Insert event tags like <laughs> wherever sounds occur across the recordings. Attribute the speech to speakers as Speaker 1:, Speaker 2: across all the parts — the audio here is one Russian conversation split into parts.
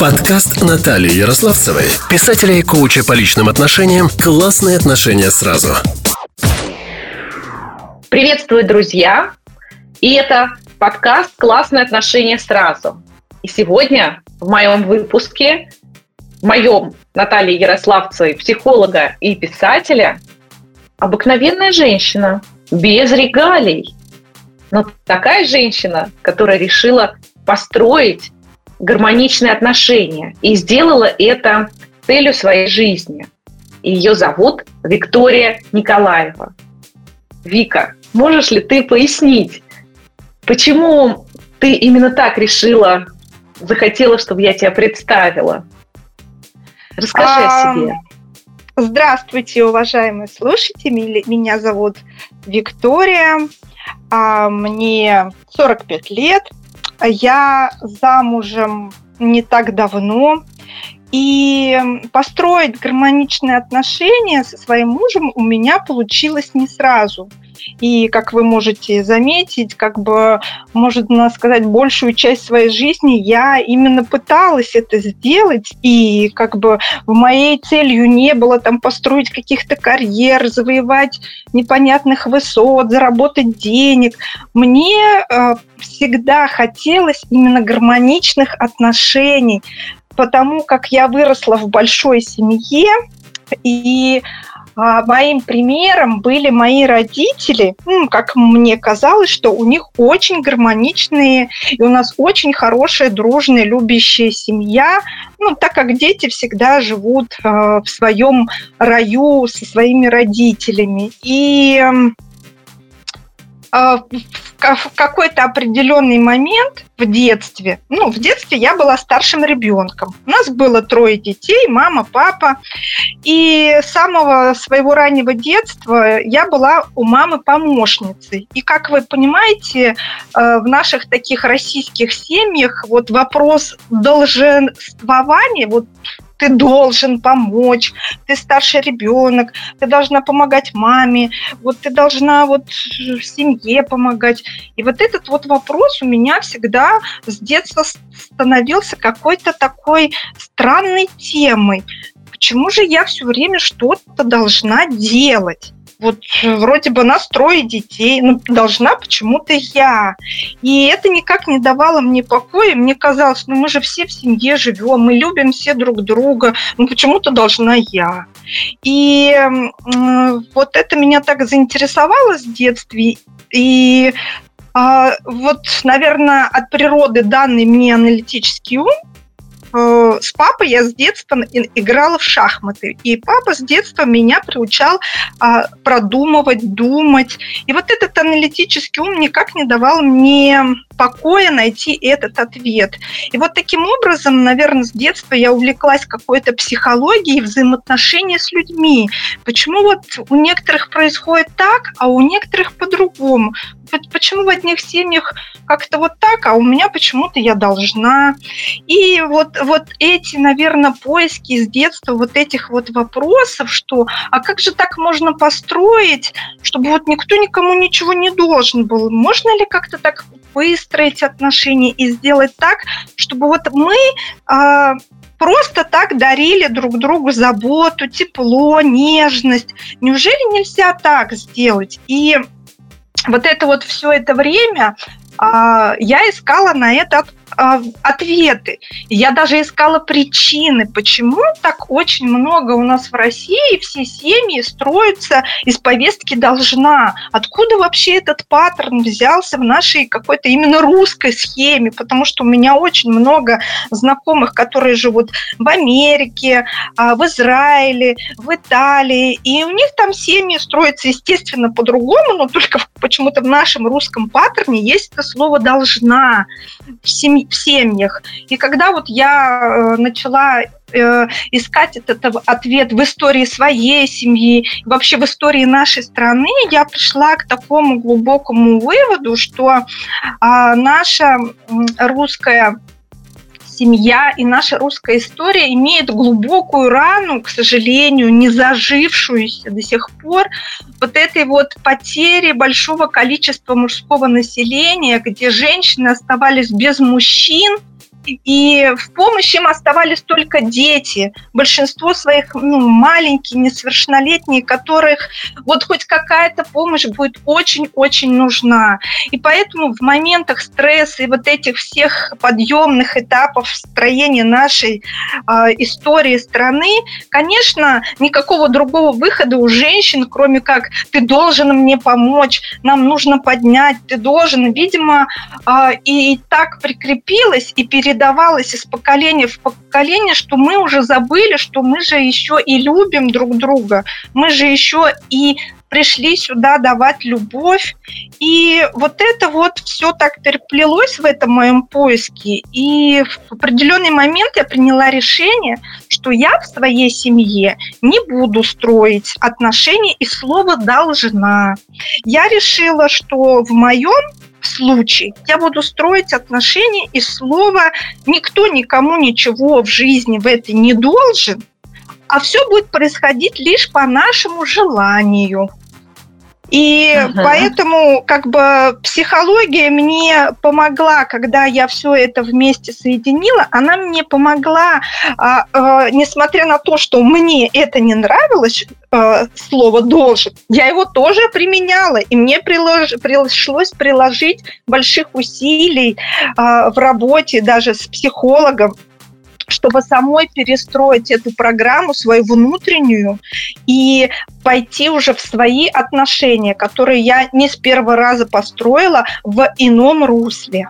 Speaker 1: Подкаст Натальи Ярославцевой, писателя и коуча по личным отношениям «Классные отношения сразу».
Speaker 2: Приветствую, друзья! И это подкаст «Классные отношения сразу». И сегодня в моем выпуске, в моем Натальи Ярославцевой, психолога и писателя, обыкновенная женщина, без регалий. Но такая женщина, которая решила построить гармоничные отношения и сделала это целью своей жизни. Ее зовут Виктория Николаева. Вика, можешь ли ты пояснить, почему ты именно так решила, захотела, чтобы я тебя представила? Расскажи а, о себе.
Speaker 3: Здравствуйте, уважаемые слушатели. Меня зовут Виктория. А, мне 45 лет. Я замужем не так давно. И построить гармоничные отношения со своим мужем у меня получилось не сразу. И, как вы можете заметить, как бы, можно сказать, большую часть своей жизни я именно пыталась это сделать. И как бы в моей целью не было там построить каких-то карьер, завоевать непонятных высот, заработать денег. Мне э, всегда хотелось именно гармоничных отношений, потому как я выросла в большой семье, и моим примером были мои родители, как мне казалось, что у них очень гармоничные, и у нас очень хорошая, дружная, любящая семья, ну, так как дети всегда живут э, в своем раю со своими родителями. И а, в какой-то определенный момент в детстве, ну, в детстве я была старшим ребенком. У нас было трое детей, мама, папа. И с самого своего раннего детства я была у мамы помощницей. И, как вы понимаете, э, в наших таких российских семьях вот вопрос долженствования, вот ты должен помочь, ты старший ребенок, ты должна помогать маме, вот ты должна вот в семье помогать. И вот этот вот вопрос у меня всегда с детства становился какой-то такой странной темой. Почему же я все время что-то должна делать? Вот вроде бы настроить детей, ну, должна почему-то я. И это никак не давало мне покоя. Мне казалось, ну мы же все в семье живем, мы любим все друг друга, ну почему-то должна я. И э, вот это меня так заинтересовало с детства. И а, вот, наверное, от природы данный мне аналитический ум Э, с папой я с детства играла в шахматы. И папа с детства меня приучал а, продумывать, думать. И вот этот аналитический ум никак не давал мне покоя найти этот ответ. И вот таким образом, наверное, с детства я увлеклась какой-то психологией взаимоотношений с людьми. Почему вот у некоторых происходит так, а у некоторых по-другому? Почему в одних семьях как-то вот так, а у меня почему-то я должна? И вот, вот эти, наверное, поиски с детства вот этих вот вопросов, что а как же так можно построить, чтобы вот никто никому ничего не должен был? Можно ли как-то так выстроить отношения и сделать так, чтобы вот мы э, просто так дарили друг другу заботу, тепло, нежность. Неужели нельзя так сделать? И вот это вот все это время э, я искала на это а, ответы. Я даже искала причины, почему так очень много у нас в России все семьи строятся из повестки должна. Откуда вообще этот паттерн взялся в нашей какой-то именно русской схеме? Потому что у меня очень много знакомых, которые живут в Америке, а, в Израиле, в Италии, и у них там семьи строятся, естественно, по-другому, но только почему-то в нашем русском паттерне есть это слово «должна» в семье в семьях. И когда вот я э, начала э, искать этот ответ в истории своей семьи, вообще в истории нашей страны, я пришла к такому глубокому выводу, что а, наша русская семья и наша русская история имеет глубокую рану, к сожалению, не зажившуюся до сих пор, вот этой вот потери большого количества мужского населения, где женщины оставались без мужчин, И в помощь им оставались только дети. Большинство своих ну, маленькие, несовершеннолетние, которых вот хоть какая-то помощь будет очень-очень нужна. И поэтому в моментах стресса и вот этих всех подъемных этапов строения нашей э, истории страны, конечно, никакого другого выхода у женщин, кроме как ты должен мне помочь, нам нужно поднять, ты должен. Видимо, э, и так прикрепилось и передавалось из поколения в поколение, что мы уже забыли, что мы же еще и любим друг друга, мы же еще и пришли сюда давать любовь. И вот это вот все так переплелось в этом моем поиске. И в определенный момент я приняла решение, что я в своей семье не буду строить отношения и слово «должна». Я решила, что в моем случае я буду строить отношения и слово «никто никому ничего в жизни в этой не должен», а все будет происходить лишь по нашему желанию. И ага. поэтому как бы психология мне помогла, когда я все это вместе соединила, она мне помогла, а, а, несмотря на то, что мне это не нравилось, а, слово должен, я его тоже применяла, и мне прилож, пришлось приложить больших усилий а, в работе даже с психологом, чтобы самой перестроить эту программу, свою внутреннюю, и пойти уже в свои отношения, которые я не с первого раза построила в ином русле.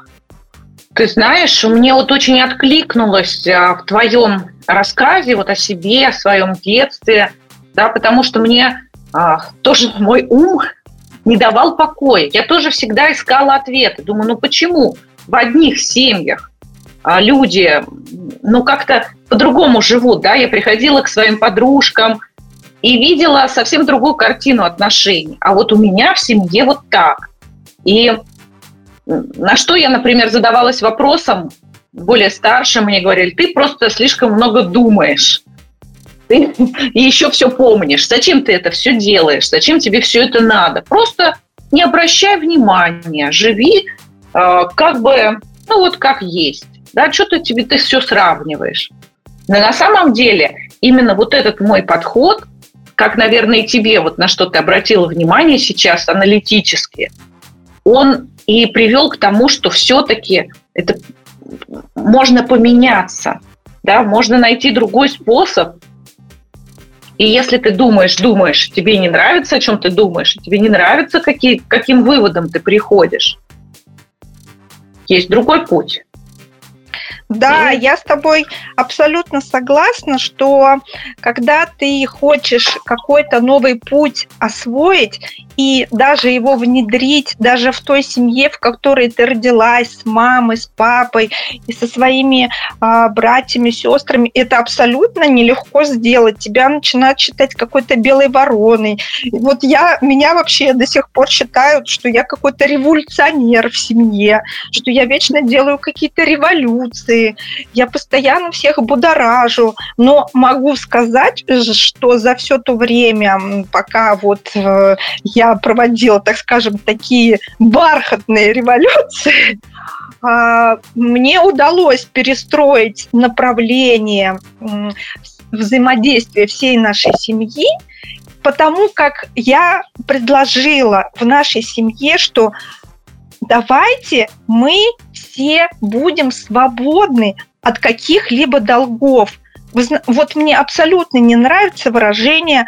Speaker 2: Ты знаешь, мне вот очень откликнулось а, в твоем рассказе вот о себе, о своем детстве, да, потому что мне а, тоже мой ум не давал покоя. Я тоже всегда искала ответы. Думаю, ну почему в одних семьях люди, ну, как-то по-другому живут, да, я приходила к своим подружкам и видела совсем другую картину отношений. А вот у меня в семье вот так. И на что я, например, задавалась вопросом, более старшим мне говорили, ты просто слишком много думаешь. Ты и еще все помнишь. Зачем ты это все делаешь? Зачем тебе все это надо? Просто не обращай внимания, живи э, как бы, ну вот как есть. Да, что ты тебе ты все сравниваешь. Но на самом деле именно вот этот мой подход, как, наверное, и тебе, вот на что ты обратила внимание сейчас аналитически, он и привел к тому, что все-таки это можно поменяться, да, можно найти другой способ. И если ты думаешь, думаешь, тебе не нравится, о чем ты думаешь, тебе не нравится, какие, каким выводом ты приходишь, есть другой путь.
Speaker 3: Да, я с тобой абсолютно согласна, что когда ты хочешь какой-то новый путь освоить и даже его внедрить даже в той семье, в которой ты родилась, с мамой, с папой и со своими а, братьями, сестрами, это абсолютно нелегко сделать. Тебя начинают считать какой-то белой вороной. Вот я, меня вообще до сих пор считают, что я какой-то революционер в семье, что я вечно делаю какие-то революции, я постоянно всех будоражу, но могу сказать, что за все то время, пока вот э, я проводила, так скажем, такие бархатные революции, <laughs> а, мне удалось перестроить направление взаимодействия всей нашей семьи, потому как я предложила в нашей семье, что давайте мы все будем свободны от каких-либо долгов. Вот мне абсолютно не нравится выражение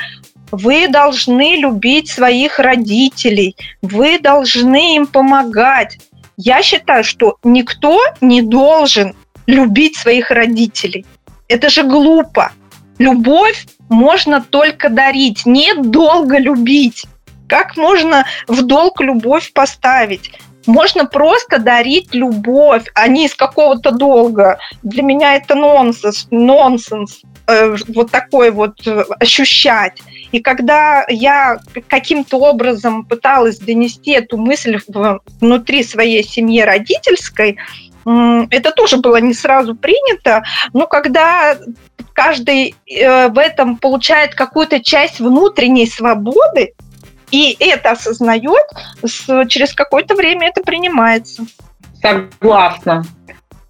Speaker 3: вы должны любить своих родителей, вы должны им помогать. Я считаю, что никто не должен любить своих родителей. Это же глупо. Любовь можно только дарить, не долго любить. Как можно в долг любовь поставить? Можно просто дарить любовь, а не из какого-то долга. Для меня это нонсенс, нонсенс. Э, вот такой вот э, ощущать. И когда я каким-то образом пыталась донести эту мысль внутри своей семьи родительской, это тоже было не сразу принято, но когда каждый э, в этом получает какую-то часть внутренней свободы, и это осознает, через какое-то время это принимается.
Speaker 2: Согласна.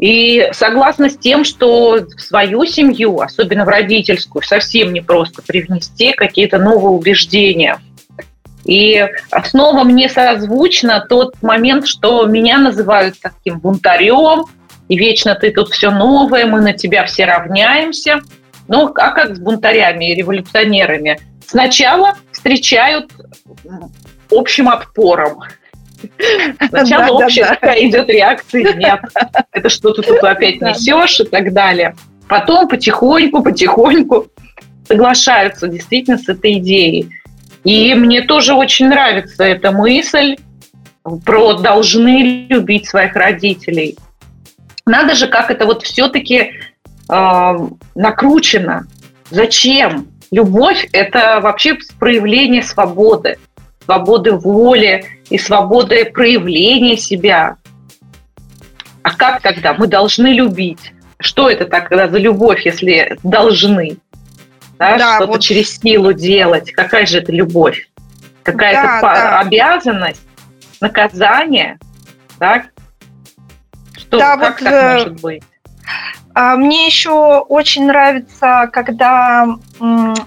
Speaker 2: И согласна с тем, что в свою семью, особенно в родительскую, совсем не просто привнести какие-то новые убеждения. И снова мне созвучно тот момент, что меня называют таким бунтарем, и вечно ты тут все новое, мы на тебя все равняемся. Ну, а как с бунтарями и революционерами? Сначала встречают общим отпором. <laughs> Сначала да, общая да, такая да. идет реакция, нет, это что ты тут опять несешь и так далее. Потом потихоньку, потихоньку соглашаются действительно с этой идеей. И мне тоже очень нравится эта мысль про должны любить своих родителей. Надо же, как это вот все-таки э, накручено. Зачем? Любовь – это вообще проявление свободы, свободы воли и свободы проявления себя. А как тогда? Мы должны любить. Что это тогда за любовь, если должны? Да, да, что-то вот... через силу делать. Какая же это любовь? Какая-то да, да. обязанность, наказание, так? Что, да, как вот, так э, может быть?
Speaker 3: А мне еще очень нравится, когда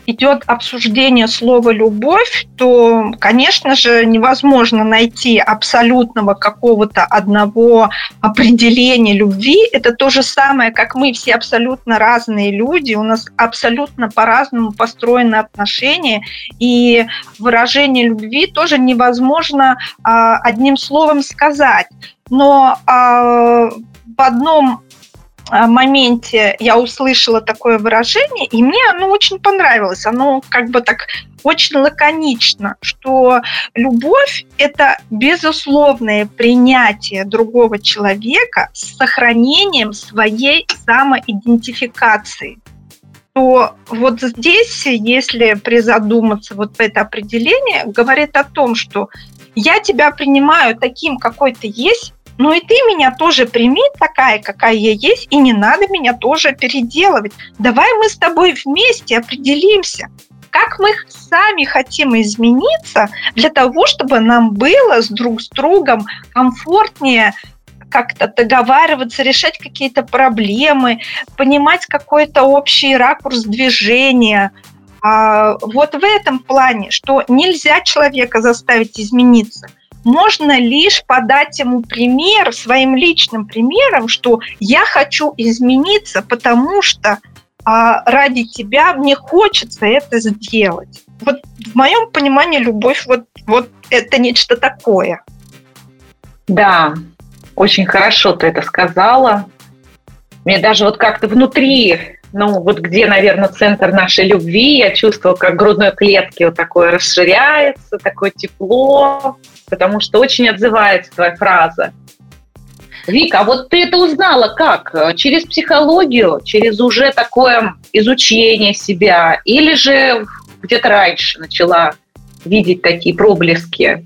Speaker 3: идет обсуждение слова «любовь», то, конечно же, невозможно найти абсолютного какого-то одного определения любви. Это то же самое, как мы все абсолютно разные люди, у нас абсолютно по-разному построены отношения, и выражение любви тоже невозможно а, одним словом сказать. Но а, в одном моменте я услышала такое выражение, и мне оно очень понравилось. Оно как бы так очень лаконично, что любовь – это безусловное принятие другого человека с сохранением своей самоидентификации то вот здесь, если призадуматься, вот это определение говорит о том, что я тебя принимаю таким, какой ты есть, ну и ты меня тоже прими такая, какая я есть, и не надо меня тоже переделывать. Давай мы с тобой вместе определимся, как мы сами хотим измениться для того, чтобы нам было с друг с другом комфортнее как-то договариваться, решать какие-то проблемы, понимать какой-то общий ракурс движения. А вот в этом плане, что нельзя человека заставить измениться – можно лишь подать ему пример, своим личным примером, что я хочу измениться, потому что а, ради тебя мне хочется это сделать. Вот в моем понимании любовь вот, вот это нечто такое.
Speaker 2: Да, очень хорошо ты это сказала. Мне даже вот как-то внутри, ну вот где, наверное, центр нашей любви, я чувствовала, как грудной клетки вот такое расширяется, такое тепло, потому что очень отзывается твоя фраза. Вика, а вот ты это узнала как? Через психологию, через уже такое изучение себя, или же где-то раньше начала видеть такие проблески?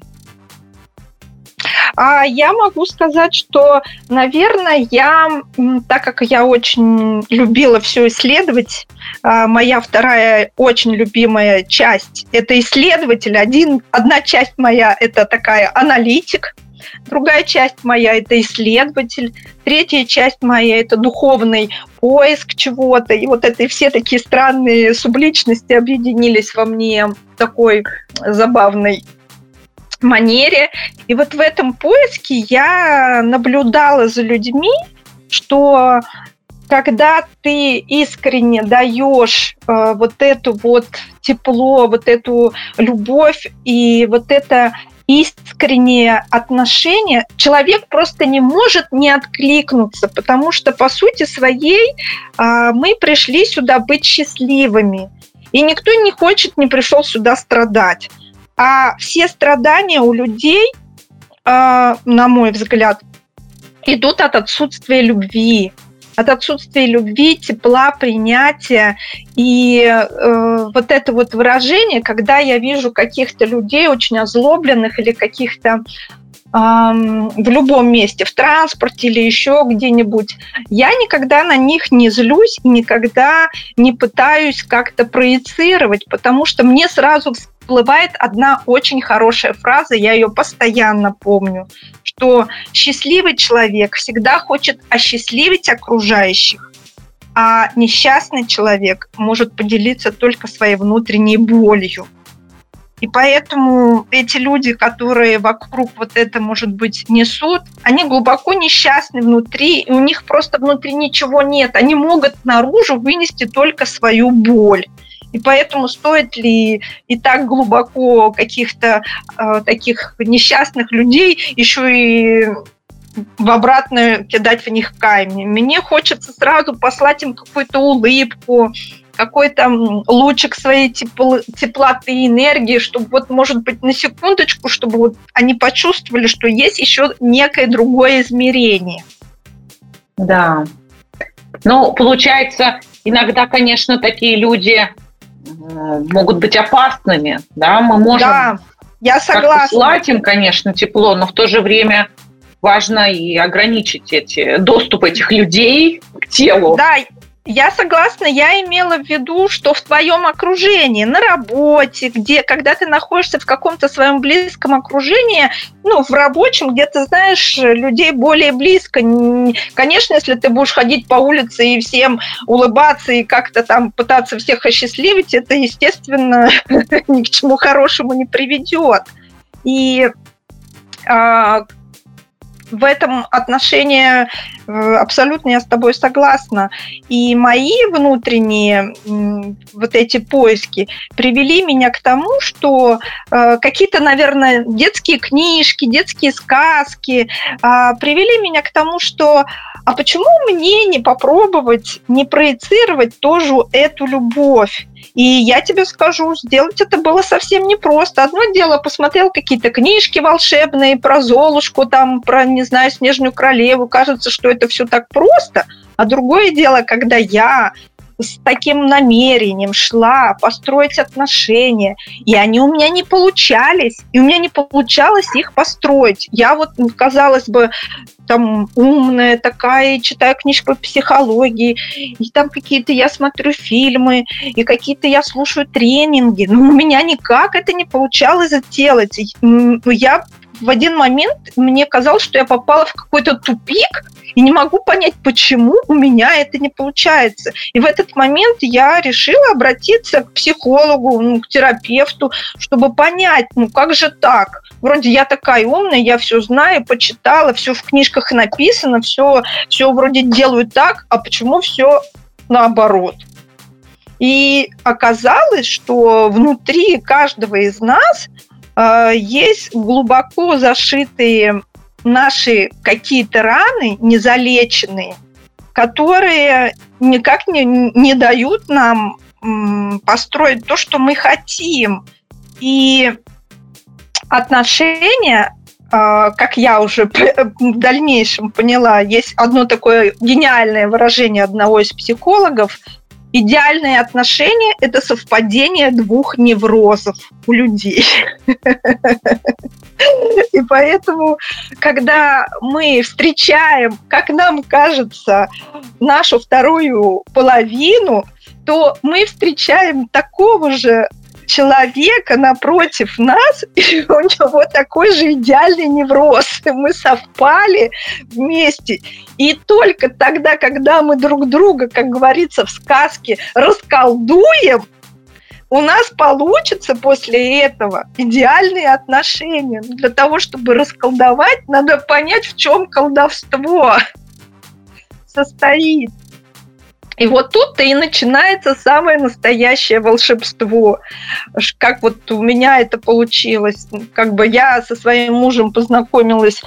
Speaker 3: А я могу сказать, что, наверное, я, так как я очень любила все исследовать, а, моя вторая очень любимая часть – это исследователь. Один, одна часть моя – это такая аналитик, Другая часть моя – это исследователь. Третья часть моя – это духовный поиск чего-то. И вот это все такие странные субличности объединились во мне такой забавной манере. И вот в этом поиске я наблюдала за людьми, что когда ты искренне даешь э, вот эту вот тепло, вот эту любовь и вот это искреннее отношение, человек просто не может не откликнуться, потому что по сути своей э, мы пришли сюда быть счастливыми. И никто не хочет, не пришел сюда страдать. А все страдания у людей, а, на мой взгляд, идут от отсутствия любви, от отсутствия любви, тепла, принятия. И э, вот это вот выражение, когда я вижу каких-то людей очень озлобленных или каких-то в любом месте, в транспорте или еще где-нибудь, я никогда на них не злюсь и никогда не пытаюсь как-то проецировать, потому что мне сразу всплывает одна очень хорошая фраза, я ее постоянно помню, что счастливый человек всегда хочет осчастливить окружающих, а несчастный человек может поделиться только своей внутренней болью. И поэтому эти люди, которые вокруг вот это, может быть, несут, они глубоко несчастны внутри, и у них просто внутри ничего нет. Они могут наружу вынести только свою боль. И поэтому стоит ли и так глубоко каких-то э, таких несчастных людей еще и в обратную кидать в них камни. Мне хочется сразу послать им какую-то улыбку, какой-то лучик своей тепл теплоты, энергии, чтобы вот, может быть, на секундочку, чтобы вот они почувствовали, что есть еще некое другое измерение.
Speaker 2: Да. Ну, получается, иногда, конечно, такие люди могут быть опасными, да, мы можем да,
Speaker 3: я согласна.
Speaker 2: послать им, конечно, тепло, но в то же время важно и ограничить эти, доступ этих людей к телу.
Speaker 3: Да, я согласна, я имела в виду, что в твоем окружении, на работе, где, когда ты находишься в каком-то своем близком окружении, ну, в рабочем, где ты знаешь людей более близко. Конечно, если ты будешь ходить по улице и всем улыбаться и как-то там пытаться всех осчастливить, это, естественно, <laughs> ни к чему хорошему не приведет. И а, в этом отношении э, абсолютно я с тобой согласна. И мои внутренние вот эти поиски привели меня к тому, что э, какие-то, наверное, детские книжки, детские сказки а, привели меня к тому, что а почему мне не попробовать, не проецировать тоже эту любовь? И я тебе скажу, сделать это было совсем непросто. Одно дело, посмотрел какие-то книжки волшебные про Золушку, там, про, не знаю, Снежную королеву. Кажется, что это все так просто. А другое дело, когда я с таким намерением шла построить отношения, и они у меня не получались, и у меня не получалось их построить. Я вот, казалось бы, там умная такая, читаю книжки по психологии, и там какие-то я смотрю фильмы, и какие-то я слушаю тренинги, но у меня никак это не получалось сделать. Я в один момент мне казалось, что я попала в какой-то тупик, и не могу понять, почему у меня это не получается. И в этот момент я решила обратиться к психологу, ну, к терапевту, чтобы понять, ну как же так? Вроде я такая умная, я все знаю, почитала, все в книжках написано, все, все вроде делаю так, а почему все наоборот? И оказалось, что внутри каждого из нас есть глубоко зашитые наши какие-то раны незалеченные, которые никак не, не дают нам построить то, что мы хотим. И отношения, а, как я уже <laughs> в дальнейшем поняла, есть одно такое гениальное выражение одного из психологов. Идеальные отношения – это совпадение двух неврозов у людей. <laughs> И поэтому, когда мы встречаем, как нам кажется, нашу вторую половину, то мы встречаем такого же человека напротив нас, <laughs> и у него такой же идеальный невроз. И мы совпали вместе. И только тогда, когда мы друг друга, как говорится в сказке, расколдуем, у нас получится после этого идеальные отношения. Для того, чтобы расколдовать, надо понять, в чем колдовство состоит. И вот тут-то и начинается самое настоящее волшебство. Как вот у меня это получилось. Как бы я со своим мужем познакомилась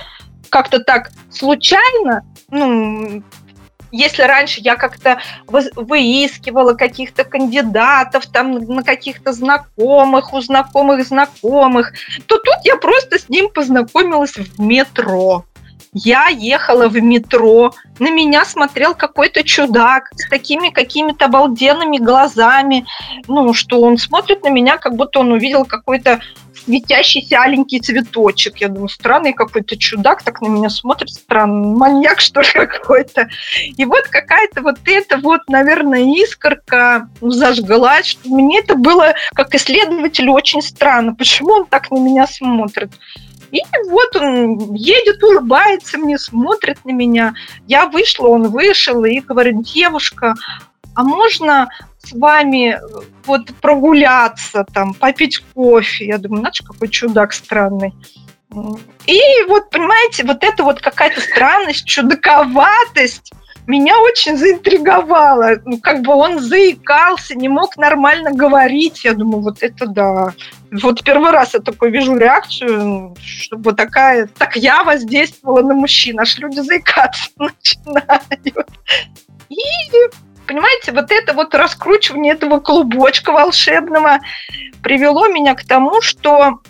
Speaker 3: как-то так случайно, ну, если раньше я как-то выискивала каких-то кандидатов, там на каких-то знакомых, у знакомых знакомых, то тут я просто с ним познакомилась в метро. Я ехала в метро, на меня смотрел какой-то чудак с такими какими-то обалденными глазами, ну, что он смотрит на меня, как будто он увидел какой-то светящийся аленький цветочек. Я думаю, странный какой-то чудак так на меня смотрит, странный маньяк, что ли, <laughs> какой-то. И вот какая-то вот эта вот, наверное, искорка зажглась, что мне это было, как исследователю, очень странно. Почему он так на меня смотрит? И вот он едет, улыбается мне, смотрит на меня. Я вышла, он вышел и говорит, девушка, а можно с вами вот прогуляться, там, попить кофе? Я думаю, знаешь, какой чудак странный. И вот, понимаете, вот это вот какая-то странность, чудаковатость меня очень заинтриговало. Ну, как бы он заикался, не мог нормально говорить. Я думаю, вот это да. Вот первый раз я такой вижу реакцию, чтобы такая, так я воздействовала на мужчин, аж люди заикаться <laughs> начинают. И понимаете, вот это вот раскручивание этого клубочка волшебного привело меня к тому, что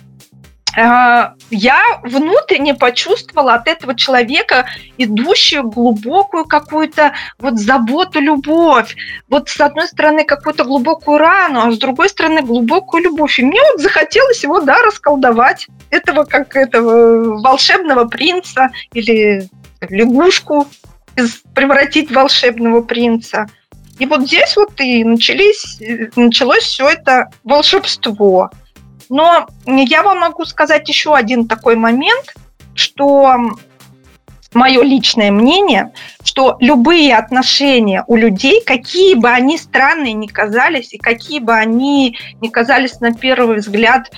Speaker 3: я внутренне почувствовала от этого человека идущую глубокую какую-то вот заботу, любовь. Вот с одной стороны какую-то глубокую рану, а с другой стороны глубокую любовь. И мне вот захотелось его, да, расколдовать. Этого как этого волшебного принца или лягушку превратить в волшебного принца. И вот здесь вот и начались, началось все это волшебство – но я вам могу сказать еще один такой момент, что мое личное мнение, что любые отношения у людей, какие бы они странные ни казались, и какие бы они ни казались на первый взгляд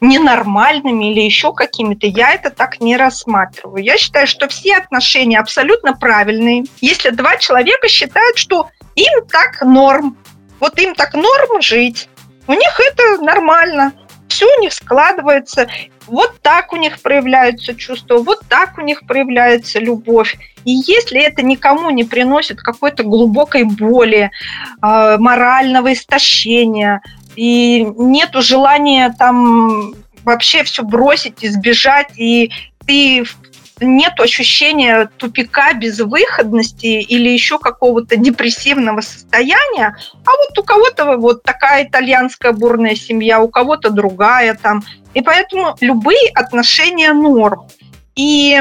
Speaker 3: ненормальными или еще какими-то, я это так не рассматриваю. Я считаю, что все отношения абсолютно правильные. Если два человека считают, что им так норм, вот им так норм жить, у них это нормально – все у них складывается, вот так у них проявляются чувства, вот так у них проявляется любовь. И если это никому не приносит какой-то глубокой боли, э, морального истощения, и нету желания там вообще все бросить, избежать, и ты нет ощущения тупика, безвыходности или еще какого-то депрессивного состояния, а вот у кого-то вот такая итальянская бурная семья, у кого-то другая там. И поэтому любые отношения норм. И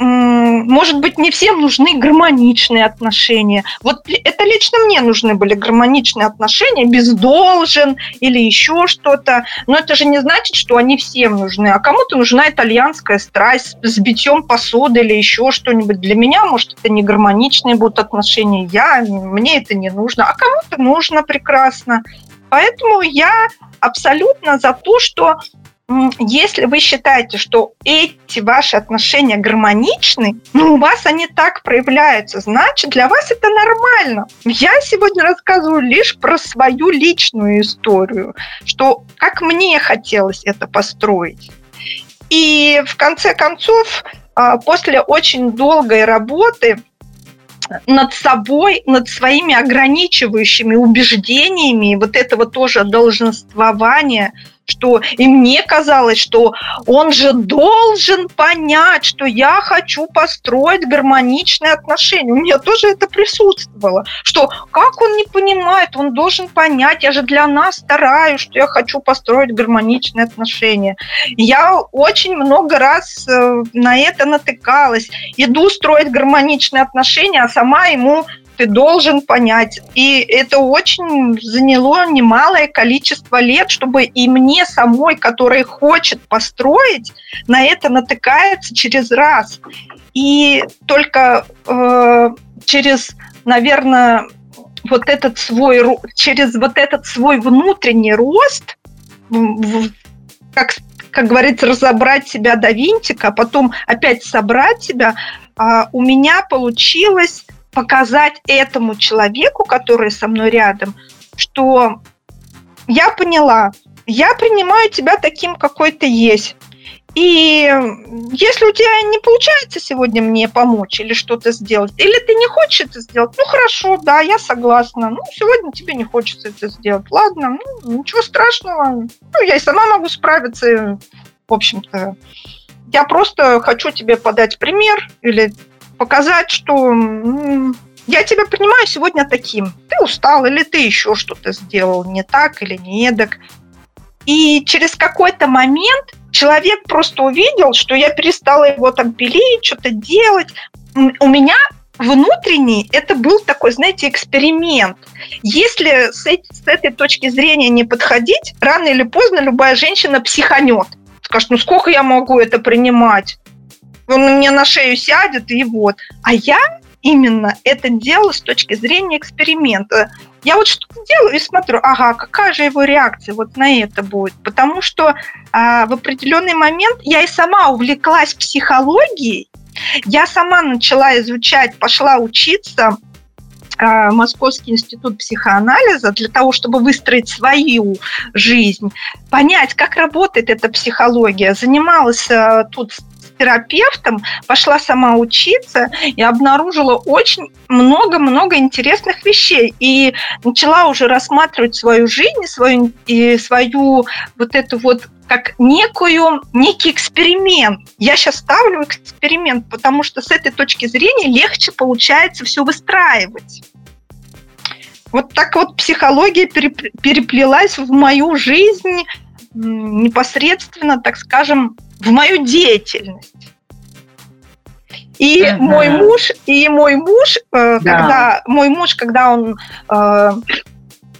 Speaker 3: может быть, не всем нужны гармоничные отношения. Вот это лично мне нужны были гармоничные отношения, без должен или еще что-то. Но это же не значит, что они всем нужны. А кому-то нужна итальянская страсть с битьем посуды или еще что-нибудь. Для меня, может, это не гармоничные будут отношения. Я, мне это не нужно. А кому-то нужно прекрасно. Поэтому я абсолютно за то, что если вы считаете, что эти ваши отношения гармоничны, ну, у вас они так проявляются, значит, для вас это нормально. Я сегодня рассказываю лишь про свою личную историю, что как мне хотелось это построить. И в конце концов, а, после очень долгой работы над собой, над своими ограничивающими убеждениями, вот этого тоже долженствования – что и мне казалось, что он же должен понять, что я хочу построить гармоничные отношения. У меня тоже это присутствовало, что как он не понимает, он должен понять, я же для нас стараюсь, что я хочу построить гармоничные отношения. Я очень много раз э, на это натыкалась. Иду строить гармоничные отношения, а сама ему ты должен понять. И это очень заняло немалое количество лет, чтобы и мне самой, которая хочет построить, на это натыкается через раз. И только э, через, наверное, вот этот свой, через вот этот свой внутренний рост, как, как говорится, разобрать себя до винтика, а потом опять собрать себя, а у меня получилось показать этому человеку, который со мной рядом, что я поняла, я принимаю тебя таким, какой ты есть. И если у тебя не получается сегодня мне помочь или что-то сделать, или ты не хочешь это сделать, ну хорошо, да, я согласна. Ну, сегодня тебе не хочется это сделать. Ладно, ну, ничего страшного. Ну, я и сама могу справиться. В общем-то, я просто хочу тебе подать пример или показать, что я тебя принимаю сегодня таким. Ты устал или ты еще что-то сделал не так или не эдак. И через какой-то момент человек просто увидел, что я перестала его там пилить, что-то делать. У меня внутренний это был такой, знаете, эксперимент. Если с, этой, с этой точки зрения не подходить, рано или поздно любая женщина психанет. Скажет, ну сколько я могу это принимать? Он мне на шею сядет, и вот. А я именно это делала с точки зрения эксперимента. Я вот что-то делаю и смотрю, ага, какая же его реакция вот на это будет. Потому что а, в определенный момент я и сама увлеклась психологией, я сама начала изучать, пошла учиться а, Московский институт психоанализа для того, чтобы выстроить свою жизнь, понять, как работает эта психология. Занималась а, тут терапевтом, пошла сама учиться и обнаружила очень много-много интересных вещей. И начала уже рассматривать свою жизнь, свою, и свою вот эту вот как некую, некий эксперимент. Я сейчас ставлю эксперимент, потому что с этой точки зрения легче получается все выстраивать. Вот так вот психология переплелась в мою жизнь непосредственно, так скажем, в мою деятельность. И uh-huh. мой муж, и мой муж, э, да. когда мой муж, когда он э,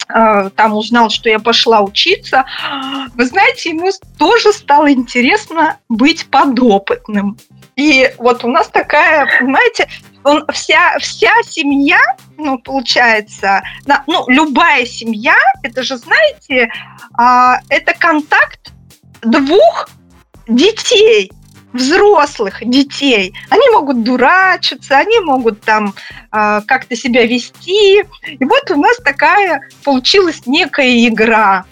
Speaker 3: э, там узнал, что я пошла учиться, вы знаете, ему тоже стало интересно быть подопытным. И вот у нас такая, понимаете, он, вся, вся семья, ну, получается, на, ну, любая семья, это же, знаете, э, это контакт двух детей, взрослых детей. Они могут дурачиться, они могут там э, как-то себя вести. И вот у нас такая получилась некая игра.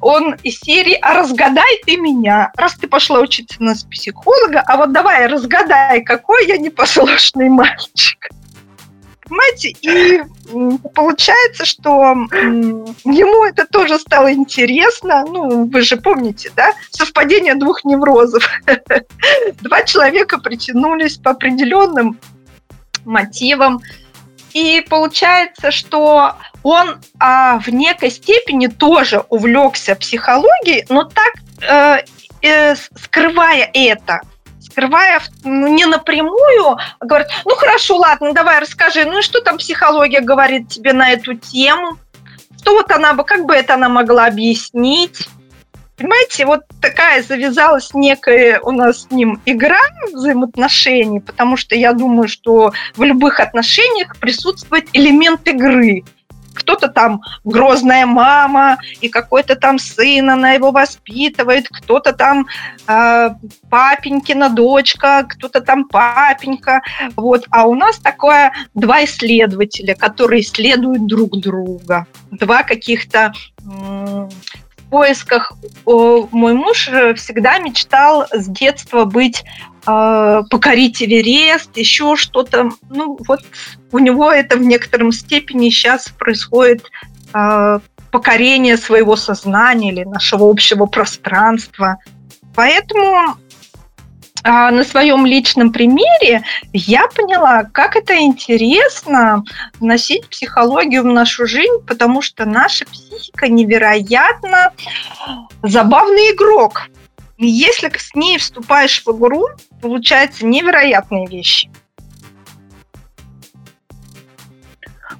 Speaker 3: Он из серии «А разгадай ты меня». Раз ты пошла учиться на психолога, а вот давай разгадай, какой я непослушный мальчик понимаете? И получается, что ему это тоже стало интересно. Ну, вы же помните, да? Совпадение двух неврозов. <laughs> Два человека притянулись по определенным мотивам. И получается, что он а, в некой степени тоже увлекся психологией, но так э, э, скрывая это скрывая ну, не напрямую, а говорит, ну хорошо, ладно, давай расскажи, ну и что там психология говорит тебе на эту тему? Что вот она бы, как бы это она могла объяснить? Понимаете, вот такая завязалась некая у нас с ним игра взаимоотношений, потому что я думаю, что в любых отношениях присутствует элемент игры – кто-то там грозная мама, и какой-то там сын, она его воспитывает, кто-то там э, папенькина дочка, кто-то там папенька. Вот. А у нас такое два исследователя, которые исследуют друг друга. Два каких-то в поисках. Мой муж всегда мечтал с детства быть э, покорить Эверест, еще что-то. Ну, вот у него это в некотором степени сейчас происходит э, покорение своего сознания или нашего общего пространства. Поэтому э, на своем личном примере я поняла, как это интересно вносить психологию в нашу жизнь, потому что наша психика невероятно забавный игрок. Если с ней вступаешь в игру, получаются невероятные вещи.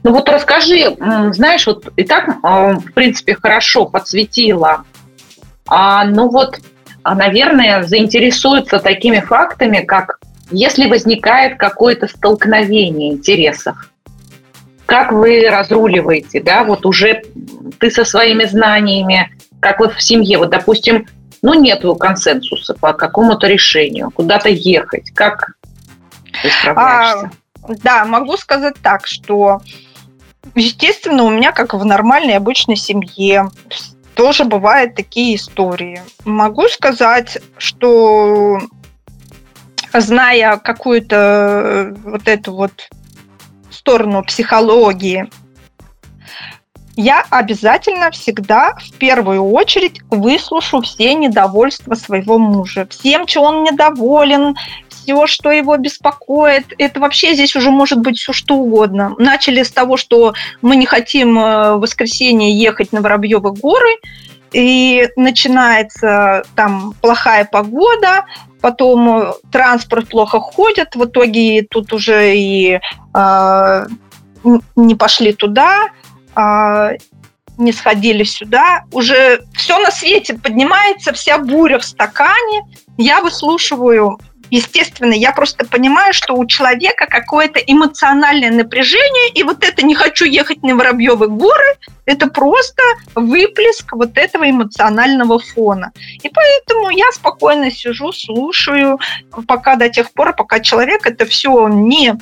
Speaker 2: Ну вот расскажи, знаешь, вот и так, а, в принципе, хорошо подсветила. А, ну вот, а, наверное, заинтересуется такими фактами, как если возникает какое-то столкновение интересов, как вы разруливаете, да, вот уже ты со своими знаниями, как вы в семье, вот, допустим, ну, нет консенсуса по какому-то решению, куда-то ехать, как ты?
Speaker 3: А, да, могу сказать так, что Естественно, у меня, как в нормальной обычной семье, тоже бывают такие истории. Могу сказать, что зная какую-то э, вот эту вот сторону психологии, я обязательно всегда в первую очередь выслушаю все недовольства своего мужа. Всем, чем он недоволен, все, что его беспокоит. Это вообще здесь уже может быть все что угодно. Начали с того, что мы не хотим э, в воскресенье ехать на Воробьевы горы, и начинается там плохая погода, потом транспорт плохо ходит, в итоге тут уже и э, не пошли туда, э, не сходили сюда, уже все на свете поднимается, вся буря в стакане. Я выслушиваю Естественно, я просто понимаю, что у человека какое-то эмоциональное напряжение, и вот это «не хочу ехать на Воробьевы горы» – это просто выплеск вот этого эмоционального фона. И поэтому я спокойно сижу, слушаю, пока до тех пор, пока человек это все не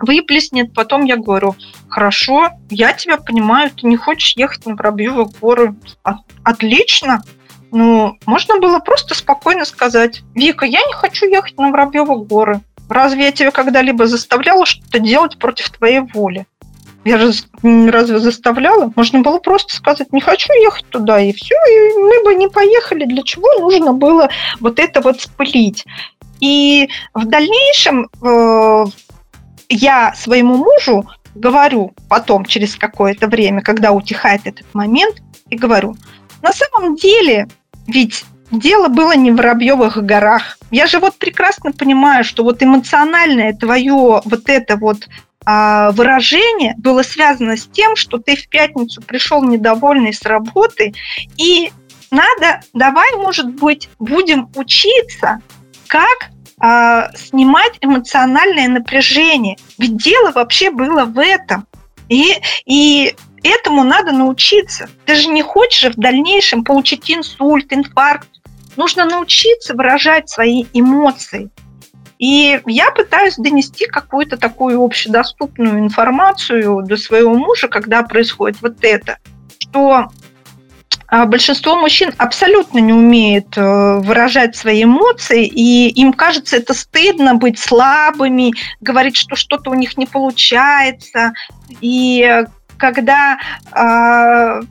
Speaker 3: выплеснет. Потом я говорю, хорошо, я тебя понимаю, ты не хочешь ехать на Воробьевы горы. Отлично, ну, можно было просто спокойно сказать, Вика, я не хочу ехать на Воробьевы горы. Разве я тебя когда-либо заставляла что-то делать против твоей воли? Я же разве заставляла? Можно было просто сказать, не хочу ехать туда, и все, и мы бы не поехали. Для чего нужно было вот это вот спылить? И в дальнейшем э, я своему мужу говорю потом, через какое-то время, когда утихает этот момент, и говорю, на самом деле ведь дело было не в Воробьевых горах. Я же вот прекрасно понимаю, что вот эмоциональное твое вот это вот а, выражение было связано с тем, что ты в пятницу пришел недовольный с работы, и надо, давай, может быть, будем учиться, как а, снимать эмоциональное напряжение. Ведь дело вообще было в этом. И, и Этому надо научиться. Ты же не хочешь в дальнейшем получить инсульт, инфаркт. Нужно научиться выражать свои эмоции. И я пытаюсь донести какую-то такую общедоступную информацию до своего мужа, когда происходит вот это, что большинство мужчин абсолютно не умеет э, выражать свои эмоции, и им кажется это стыдно быть слабыми, говорить, что что-то у них не получается, и когда э,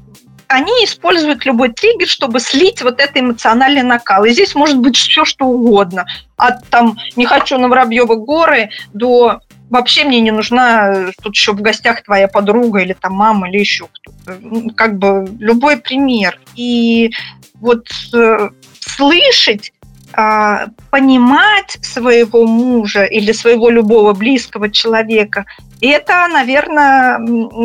Speaker 3: они используют любой триггер, чтобы слить вот это эмоциональный накал. И здесь может быть все, что угодно. От там «не хочу на Воробьевы горы» до вообще мне не нужна тут еще в гостях твоя подруга или там мама или еще кто-то. Как бы любой пример. И вот э, слышать а, понимать своего мужа или своего любого близкого человека, это, наверное,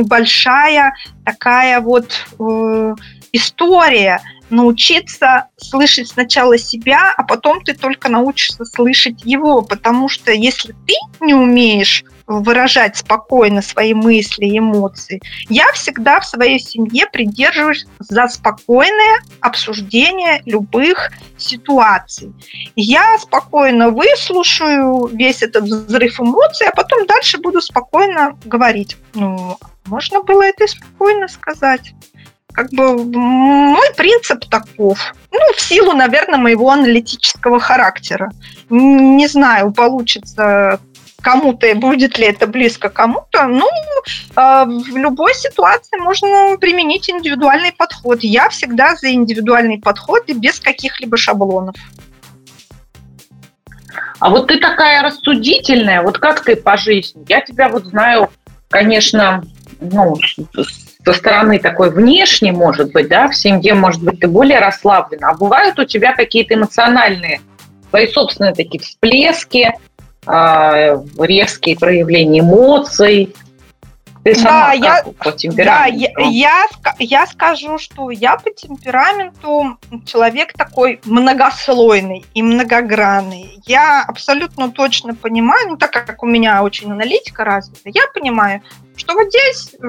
Speaker 3: большая такая вот э, история. Научиться слышать сначала себя, а потом ты только научишься слышать его, потому что если ты не умеешь выражать спокойно свои мысли эмоции. Я всегда в своей семье придерживаюсь за спокойное обсуждение любых ситуаций. Я спокойно выслушаю весь этот взрыв эмоций, а потом дальше буду спокойно говорить. Ну, можно было это спокойно сказать как бы мой принцип таков. Ну, в силу, наверное, моего аналитического характера. Не знаю, получится кому-то, будет ли это близко кому-то, ну, а, в любой ситуации можно применить индивидуальный подход. Я всегда за индивидуальный подход и без каких-либо шаблонов.
Speaker 2: А вот ты такая рассудительная, вот как ты по жизни? Я тебя вот знаю, конечно, ну, со стороны такой внешней, может быть, да, в семье, может быть, ты более расслаблена, а бывают у тебя какие-то эмоциональные, твои собственные такие всплески, а, резкие проявления эмоций.
Speaker 3: Ты сама да, я, по темпераменту? Да, я, я, я скажу, что я по темпераменту человек такой многослойный и многогранный. Я абсолютно точно понимаю, ну, так как у меня очень аналитика развита, я понимаю, что вот здесь э,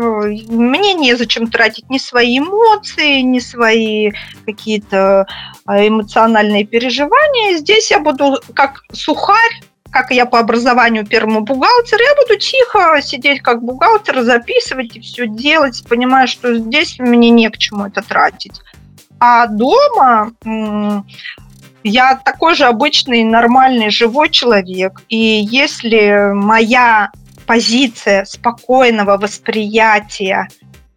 Speaker 3: мне незачем тратить ни свои эмоции, ни свои какие-то э, эмоциональные переживания. Здесь я буду как сухарь как я по образованию первому бухгалтер, я буду тихо сидеть как бухгалтер, записывать и все делать, понимая, что здесь мне не к чему это тратить. А дома я такой же обычный, нормальный, живой человек. И если моя позиция спокойного восприятия,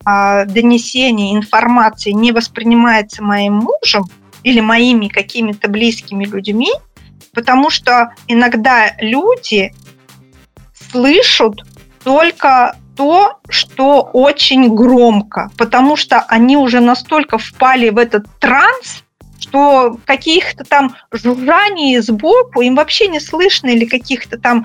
Speaker 3: а, донесения информации не воспринимается моим мужем или моими какими-то близкими людьми, Потому что иногда люди слышат только то, что очень громко, потому что они уже настолько впали в этот транс, что каких-то там жужжаний сбоку им вообще не слышно или каких-то там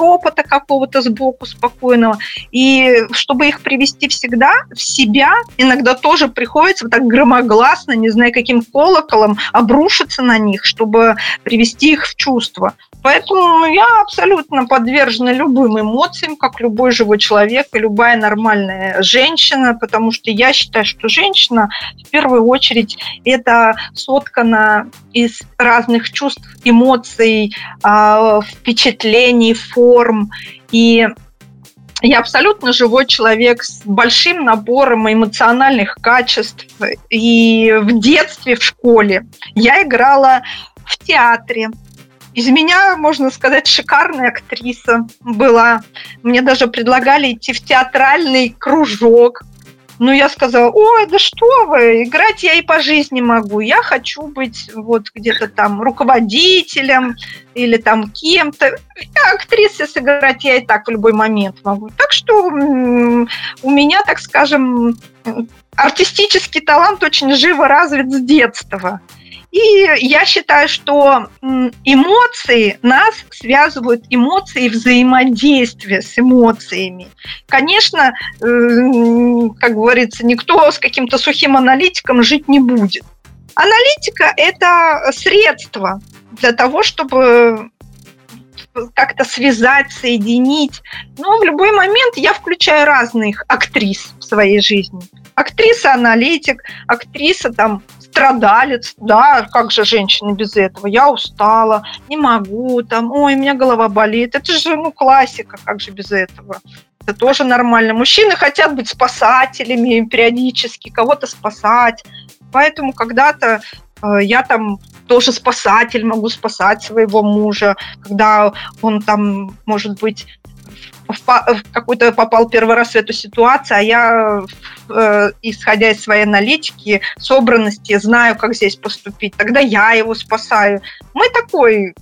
Speaker 3: шепота какого-то сбоку спокойного. И чтобы их привести всегда в себя, иногда тоже приходится вот так громогласно, не знаю, каким колоколом, обрушиться на них, чтобы привести их в чувство. Поэтому я абсолютно подвержена любым эмоциям, как любой живой человек и любая нормальная женщина, потому что я считаю, что женщина в первую очередь это соткана из разных чувств, эмоций, а, впечатлений, форм. И я абсолютно живой человек с большим набором эмоциональных качеств. И в детстве, в школе я играла в театре, из меня, можно сказать, шикарная актриса была. Мне даже предлагали идти в театральный кружок. Ну, я сказала, ой, да что вы, играть я и по жизни могу. Я хочу быть вот где-то там руководителем или там кем-то. Я актриса сыграть я и так в любой момент могу. Так что у меня, так скажем, артистический талант очень живо развит с детства. И я считаю, что эмоции нас связывают эмоции взаимодействия с эмоциями. Конечно, э, как говорится, никто с каким-то сухим аналитиком жить не будет. Аналитика – это средство для того, чтобы как-то связать, соединить. Но в любой момент я включаю разных актрис в своей жизни. Актриса-аналитик, актриса там страдалец, да, как же женщина без этого? Я устала, не могу, там, ой, у меня голова болит. Это же, ну, классика, как же без этого? Это тоже нормально. Мужчины хотят быть спасателями периодически, кого-то спасать. Поэтому когда-то э, я там тоже спасатель, могу спасать своего мужа, когда он там, может быть, в какую-то попал первый раз в эту ситуацию, а я, э, исходя из своей аналитики, собранности, знаю, как здесь поступить, тогда я его спасаю. Мы такой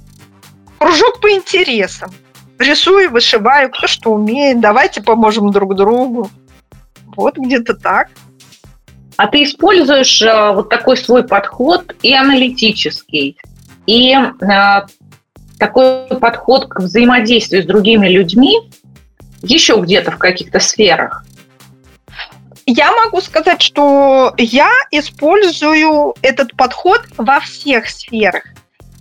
Speaker 3: кружок по интересам. Рисую, вышиваю, кто что умеет, давайте поможем друг другу. Вот где-то так.
Speaker 2: А ты используешь э, вот такой свой подход и аналитический, и э, такой подход к взаимодействию с другими людьми, еще где-то в каких-то сферах?
Speaker 3: Я могу сказать, что я использую этот подход во всех сферах,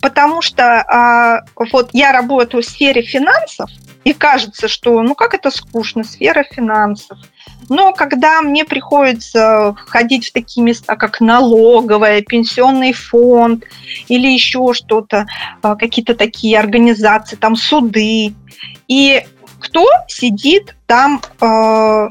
Speaker 3: потому что а, вот я работаю в сфере финансов, и кажется, что ну как это скучно, сфера финансов. Но когда мне приходится ходить в такие места, как налоговая, пенсионный фонд или еще что-то, а, какие-то такие организации, там суды, и кто сидит там э,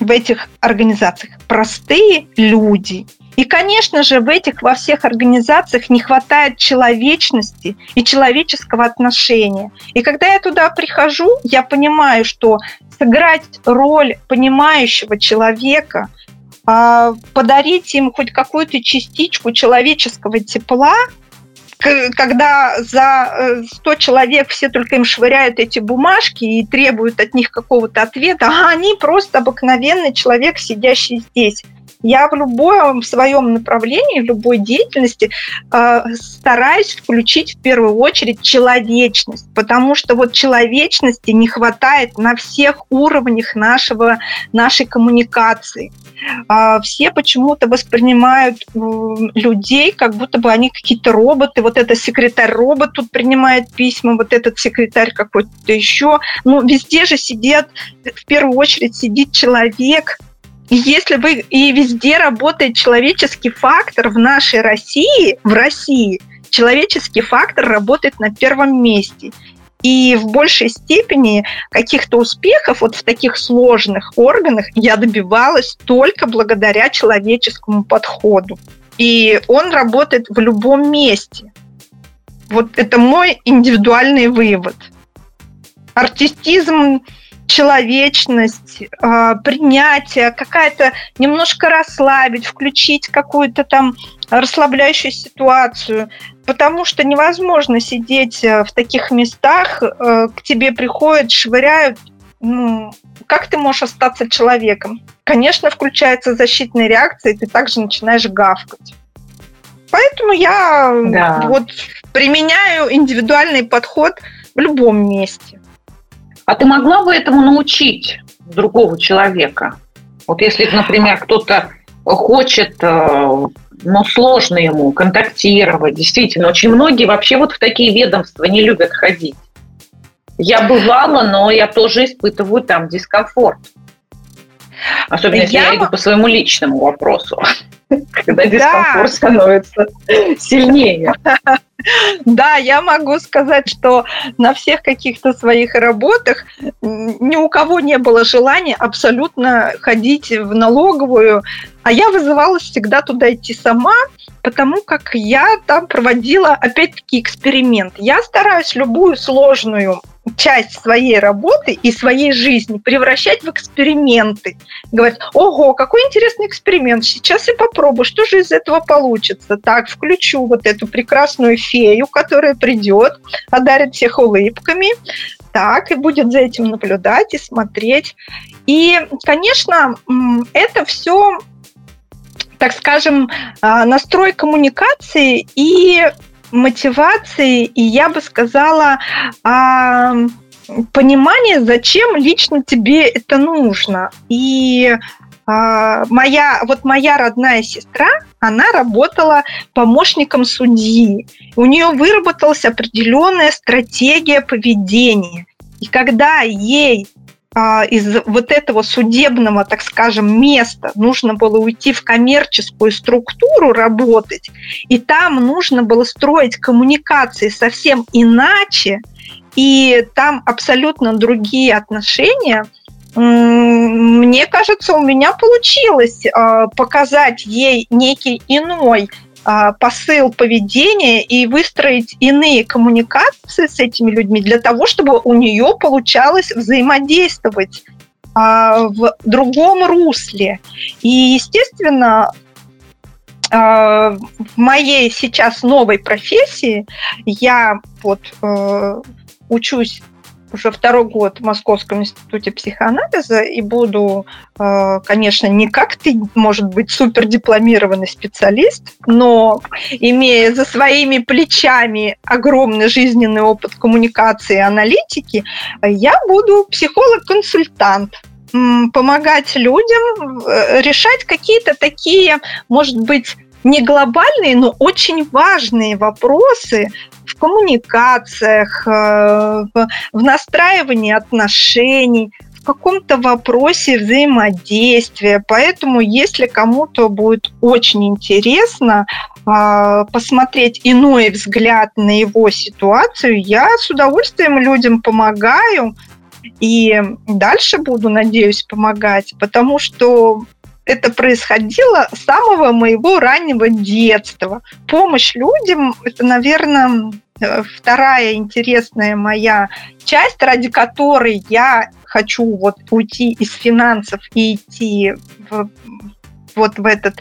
Speaker 3: в этих организациях? Простые люди. И, конечно же, в этих во всех организациях не хватает человечности и человеческого отношения. И когда я туда прихожу, я понимаю, что сыграть роль понимающего человека, а, подарить им хоть какую-то частичку человеческого тепла, когда за 100 э, человек все только им швыряют эти бумажки и требуют от них какого-то ответа, а они просто обыкновенный человек, сидящий здесь. Я в любом своем направлении, в любой деятельности э, стараюсь включить в первую очередь человечность, потому что вот человечности не хватает на всех уровнях нашего, нашей коммуникации. Э, все почему-то воспринимают э, людей, как будто бы они какие-то роботы. Вот это секретарь-робот тут принимает письма, вот этот секретарь какой-то еще. Ну, везде же сидят, в первую очередь сидит человек, если вы и везде работает человеческий фактор в нашей России, в России, человеческий фактор работает на первом месте. И в большей степени каких-то успехов вот в таких сложных органах я добивалась только благодаря человеческому подходу. И он работает в любом месте. Вот это мой индивидуальный вывод. Артистизм человечность, а, принятие, какая-то немножко расслабить, включить какую-то там расслабляющую ситуацию, потому что невозможно сидеть э, в таких местах, э, к тебе приходят, швыряют ну, как ты можешь остаться человеком? Конечно, включается защитная реакция, и ты также начинаешь гавкать. Поэтому я да. вот применяю индивидуальный подход в любом месте.
Speaker 2: А ты могла бы этому научить другого человека? Вот если, например, кто-то хочет, э, но сложно ему контактировать, действительно, очень многие вообще вот в такие ведомства не любят ходить. Я бывала, но я тоже испытываю там дискомфорт. Особенно если я, я иду по своему личному вопросу, когда дискомфорт становится сильнее.
Speaker 3: Да, я могу сказать, что на всех каких-то своих работах ни у кого не было желания абсолютно ходить в налоговую, а я вызывалась всегда туда идти сама, потому как я там проводила, опять-таки, эксперимент. Я стараюсь любую сложную часть своей работы и своей жизни превращать в эксперименты. Говорит, ого, какой интересный эксперимент, сейчас я попробую, что же из этого получится. Так, включу вот эту прекрасную фею, которая придет, одарит всех улыбками, так, и будет за этим наблюдать и смотреть. И, конечно, это все так скажем, а, настрой коммуникации и мотивации, и я бы сказала, а, понимание, зачем лично тебе это нужно. И а, моя, вот моя родная сестра, она работала помощником судьи. У нее выработалась определенная стратегия поведения. И когда ей из вот этого судебного, так скажем, места. Нужно было уйти в коммерческую структуру работать, и там нужно было строить коммуникации совсем иначе, и там абсолютно другие отношения, мне кажется, у меня получилось а, показать ей некий иной а, посыл поведения и выстроить иные коммуникации с этими людьми для того, чтобы у нее получалось взаимодействовать а, в другом русле. И, естественно, а, в моей сейчас новой профессии я вот э, учусь уже второй год в Московском институте психоанализа и буду, э, конечно, не как ты, может быть, супердипломированный специалист, но имея за своими плечами огромный жизненный опыт коммуникации и аналитики, я буду психолог-консультант. Помогать людям э, решать какие-то такие, может быть, не глобальные, но очень важные вопросы в коммуникациях, э, в настраивании отношений, в каком-то вопросе взаимодействия. Поэтому, если кому-то будет очень интересно а, посмотреть иной взгляд на его ситуацию, я с удовольствием людям помогаю. И дальше буду, надеюсь, помогать, потому что это происходило с самого моего раннего детства. Помощь людям – это, наверное, вторая интересная моя часть, ради которой я хочу вот уйти из финансов и идти в, вот в, этот,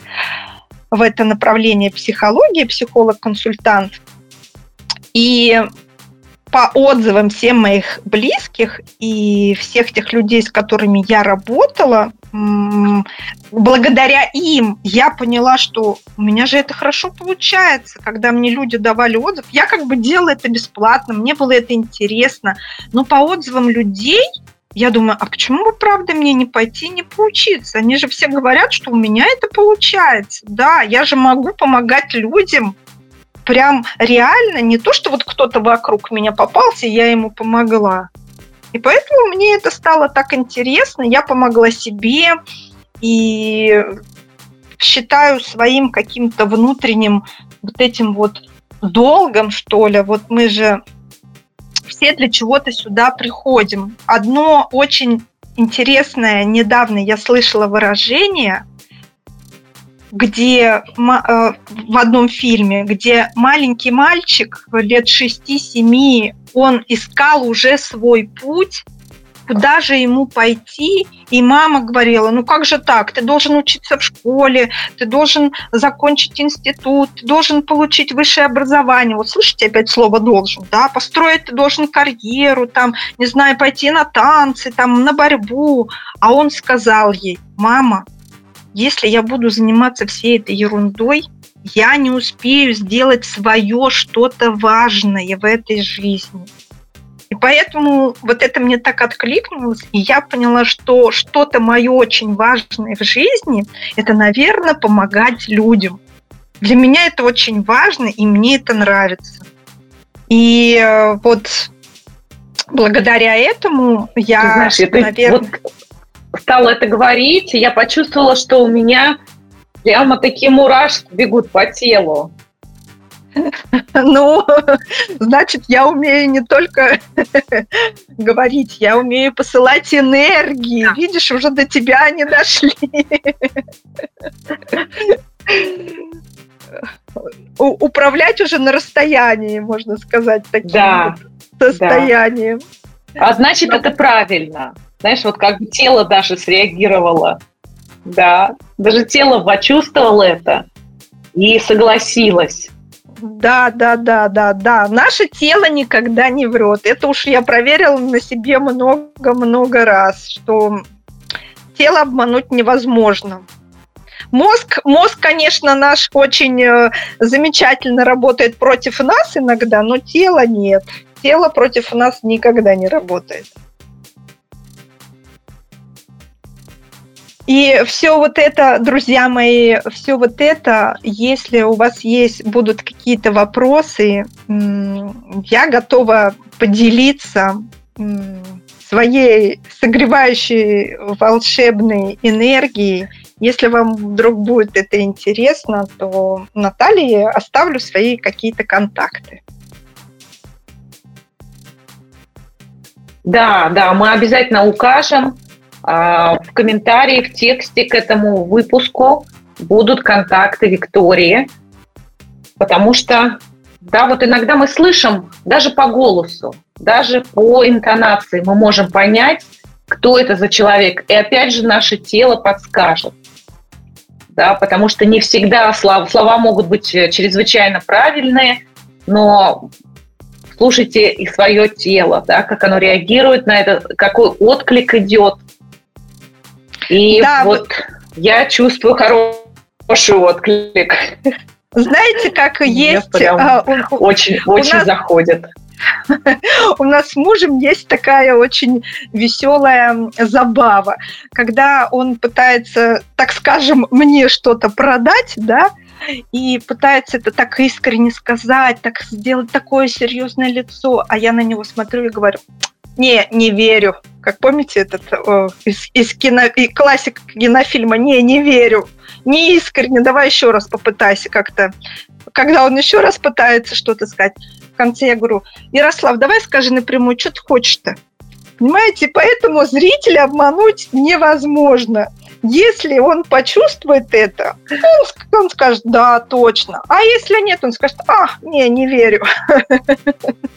Speaker 3: в это направление психологии, психолог-консультант. И по отзывам всем моих близких и всех тех людей, с которыми я работала, благодаря им я поняла, что у меня же это хорошо получается, когда мне люди давали отзыв. Я как бы делала это бесплатно, мне было это интересно. Но по отзывам людей я думаю, а почему бы, правда, мне не пойти не поучиться? Они же все говорят, что у меня это получается. Да, я же могу помогать людям прям реально, не то, что вот кто-то вокруг меня попался, я ему помогла. И поэтому мне это стало так интересно, я помогла себе и считаю своим каким-то внутренним вот этим вот долгом, что ли. Вот мы же все для чего-то сюда приходим. Одно очень интересное, недавно я слышала выражение, где э, в одном фильме, где маленький мальчик лет 6-7 он искал уже свой путь куда же ему пойти? И мама говорила, ну как же так, ты должен учиться в школе, ты должен закончить институт, ты должен получить высшее образование. Вот слышите опять слово «должен», да? Построить ты должен карьеру, там, не знаю, пойти на танцы, там, на борьбу. А он сказал ей, мама, если я буду заниматься всей этой ерундой, я не успею сделать свое что-то важное в этой жизни. И поэтому вот это мне так откликнулось, и я поняла, что что-то мое очень важное в жизни – это, наверное, помогать людям. Для меня это очень важно, и мне это нравится. И э, вот благодаря этому я, Ты знаешь,
Speaker 2: наверное... Вот стала это говорить, я почувствовала, что у меня прямо такие мурашки бегут по телу. <laughs>
Speaker 3: Ну, значит, я умею не только <laughs> говорить, я умею посылать энергии. Видишь, уже до тебя они дошли. <laughs> Управлять уже на расстоянии, можно сказать, таким да, вот состоянием.
Speaker 2: Да. А значит, это правильно. Знаешь, вот как бы тело даже среагировало. Да, даже тело почувствовало это и согласилось.
Speaker 3: Да, да, да, да, да. Наше тело никогда не врет. Это уж я проверила на себе много-много раз, что тело обмануть невозможно. Мозг, мозг, конечно, наш очень э, замечательно работает против нас иногда, но тело нет. Тело против нас никогда не работает. И все вот это, друзья мои, все вот это, если у вас есть, будут какие-то вопросы, я готова поделиться своей согревающей волшебной энергией. Если вам вдруг будет это интересно, то Наталье оставлю свои какие-то контакты.
Speaker 2: Да, да, мы обязательно укажем. А, в комментарии, в тексте к этому выпуску будут контакты Виктории, потому что, да, вот иногда мы слышим даже по голосу, даже по интонации мы можем понять, кто это за человек. И опять же наше тело подскажет. Да, потому что не всегда слова, слова могут быть чрезвычайно правильные, но слушайте и свое тело, да, как оно реагирует на это, какой отклик идет. И да, вот я чувствую хороший отклик.
Speaker 3: Знаете, как есть...
Speaker 2: А, очень, очень нас... заходит. <laughs>
Speaker 3: У нас с мужем есть такая очень веселая забава, когда он пытается, так скажем, мне что-то продать, да, и пытается это так искренне сказать, так сделать такое серьезное лицо, а я на него смотрю и говорю, не, не верю. Как помните этот о, из, из кино, и классик кинофильма «Не, не верю». Не искренне, давай еще раз попытайся как-то. Когда он еще раз пытается что-то сказать, в конце я говорю, Ярослав, давай скажи напрямую, что ты хочешь-то? Понимаете, поэтому зрителя обмануть невозможно. Если он почувствует это, он, он скажет, да, точно. А если нет, он скажет, а, не, не верю. <laughs>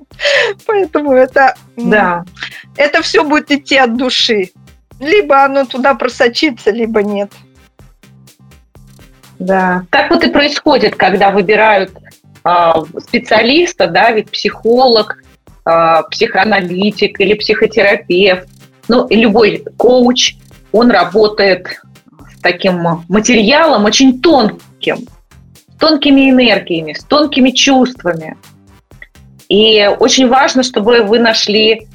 Speaker 3: Поэтому это, да. это все будет идти от души. Либо оно туда просочится, либо нет.
Speaker 2: Да. Так вот и происходит, когда выбирают э, специалиста, да, ведь психолог, э, психоаналитик или психотерапевт, ну, любой коуч, он работает с таким материалом очень тонким, с тонкими энергиями, с тонкими чувствами. И очень важно, чтобы вы нашли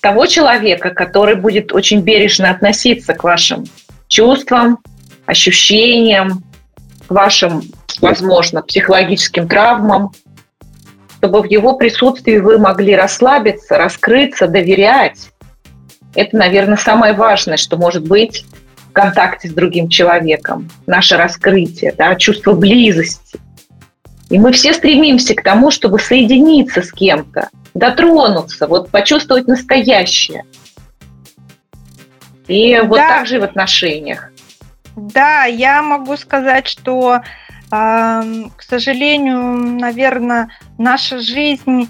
Speaker 2: того человека, который будет очень бережно относиться к вашим чувствам, ощущениям, к вашим, возможно, психологическим травмам, чтобы в его присутствии вы могли расслабиться, раскрыться, доверять. Это, наверное, самое важное, что может быть в контакте с другим человеком. Наше раскрытие, да, чувство близости. И мы все стремимся к тому, чтобы соединиться с кем-то, дотронуться, вот почувствовать настоящее. И вот да. так же и в отношениях.
Speaker 3: Да, я могу сказать, что, э, к сожалению, наверное, наша жизнь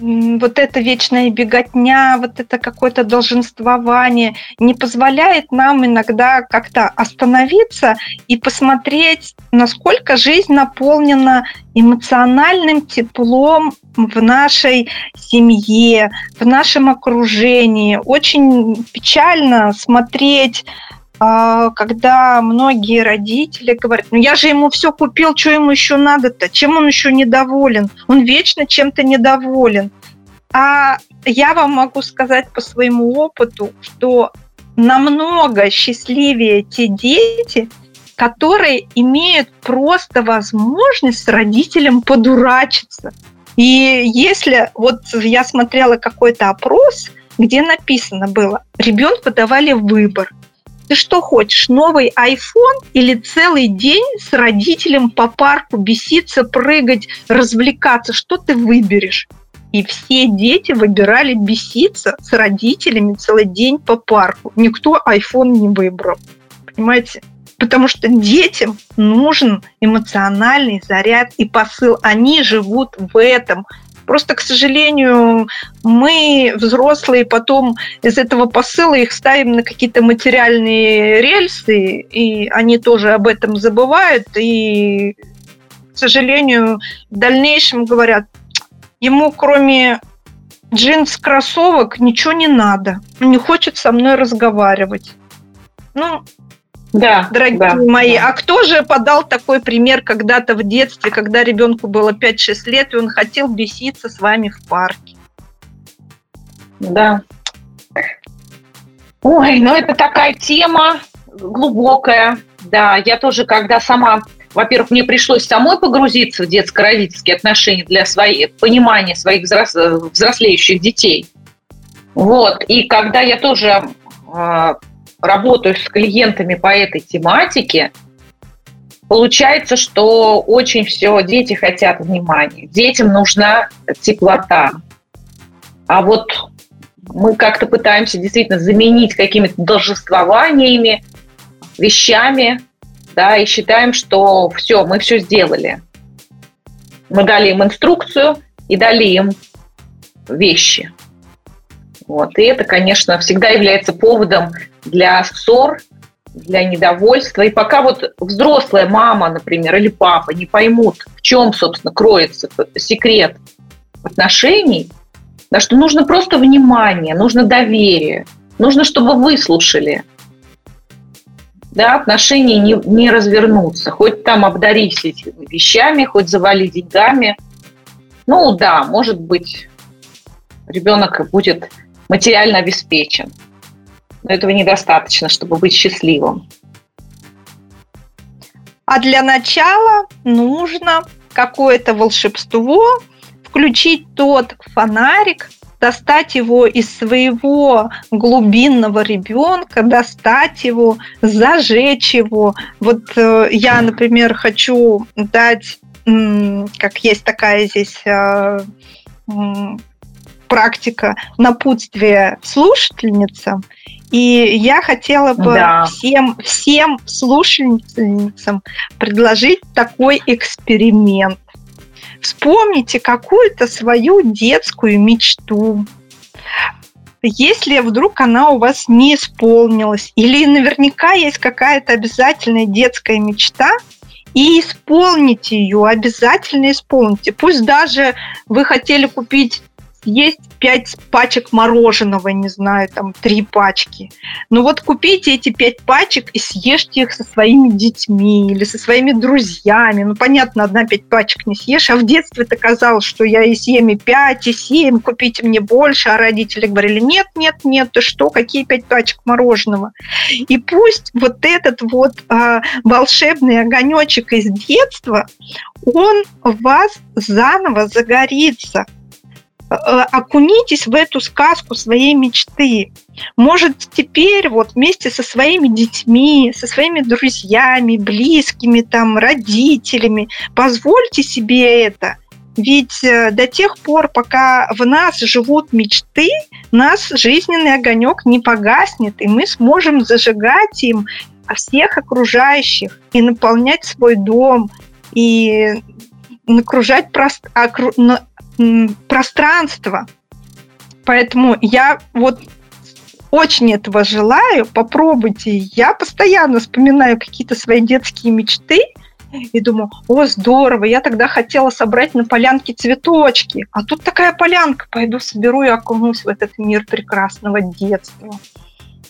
Speaker 3: вот эта вечная беготня, вот это какое-то долженствование не позволяет нам иногда как-то остановиться и посмотреть, насколько жизнь наполнена эмоциональным теплом в нашей семье, в нашем окружении. Очень печально смотреть когда многие родители говорят, ну я же ему все купил, что ему еще надо-то, чем он еще недоволен, он вечно чем-то недоволен. А я вам могу сказать по своему опыту, что намного счастливее те дети, которые имеют просто возможность с родителем подурачиться. И если вот я смотрела какой-то опрос, где написано было, ребенку давали выбор – ты что хочешь, новый iPhone или целый день с родителем по парку беситься, прыгать, развлекаться? Что ты выберешь? И все дети выбирали беситься с родителями целый день по парку. Никто iPhone не выбрал. Понимаете? Потому что детям нужен эмоциональный заряд и посыл. Они живут в этом. Просто, к сожалению, мы, взрослые, потом из этого посыла их ставим на какие-то материальные рельсы, и они тоже об этом забывают, и, к сожалению, в дальнейшем говорят, ему кроме джинс, кроссовок ничего не надо, не хочет со мной разговаривать. Ну, да, дорогие да, мои. Да. А кто же подал такой пример когда-то в детстве, когда ребенку было 5-6 лет, и он хотел беситься с вами в парке?
Speaker 2: Да. Ой, ну это такая тема глубокая. Да, я тоже, когда сама, во-первых, мне пришлось самой погрузиться в детско-родительские отношения для своей, понимания своих взрос, взрослеющих детей. Вот. И когда я тоже а, работаю с клиентами по этой тематике, получается, что очень все, дети хотят внимания, детям нужна теплота. А вот мы как-то пытаемся действительно заменить какими-то должествованиями, вещами, да, и считаем, что все, мы все сделали. Мы дали им инструкцию и дали им вещи. Вот. И это, конечно, всегда является поводом для ссор, для недовольства. И пока вот взрослая мама, например, или папа не поймут, в чем, собственно, кроется секрет отношений, да, что нужно просто внимание, нужно доверие, нужно, чтобы выслушали. Да, отношения не, не развернутся. Хоть там обдарись этими вещами, хоть завали деньгами. Ну да, может быть, ребенок будет материально обеспечен но этого недостаточно, чтобы быть счастливым.
Speaker 3: А для начала нужно какое-то волшебство, включить тот фонарик, достать его из своего глубинного ребенка, достать его, зажечь его. Вот э, я, например, хочу дать, как есть такая здесь э, практика напутствия слушательницам. И я хотела бы да. всем, всем слушательницам предложить такой эксперимент. Вспомните какую-то свою детскую мечту. Если вдруг она у вас не исполнилась, или наверняка есть какая-то обязательная детская мечта, и исполните ее, обязательно исполните. Пусть даже вы хотели купить есть пять пачек мороженого, не знаю, там три пачки. Но вот купите эти пять пачек и съешьте их со своими детьми или со своими друзьями. Ну, понятно, одна пять пачек не съешь, а в детстве ты казалось, что я и съем и пять, и семь, купите мне больше, а родители говорили, нет, нет, нет, ты что, какие пять пачек мороженого? И пусть вот этот вот а, волшебный огонечек из детства, он в вас заново загорится – Э, окунитесь в эту сказку своей мечты. Может, теперь вот вместе со своими детьми, со своими друзьями, близкими, там, родителями, позвольте себе это. Ведь э, до тех пор, пока в нас живут мечты, наш жизненный огонек не погаснет, и мы сможем зажигать им всех окружающих и наполнять свой дом, и окружать, прост... окру пространство. Поэтому я вот очень этого желаю. Попробуйте. Я постоянно вспоминаю какие-то свои детские мечты и думаю, о, здорово, я тогда хотела собрать на полянке цветочки, а тут такая полянка, пойду соберу и окунусь в этот мир прекрасного детства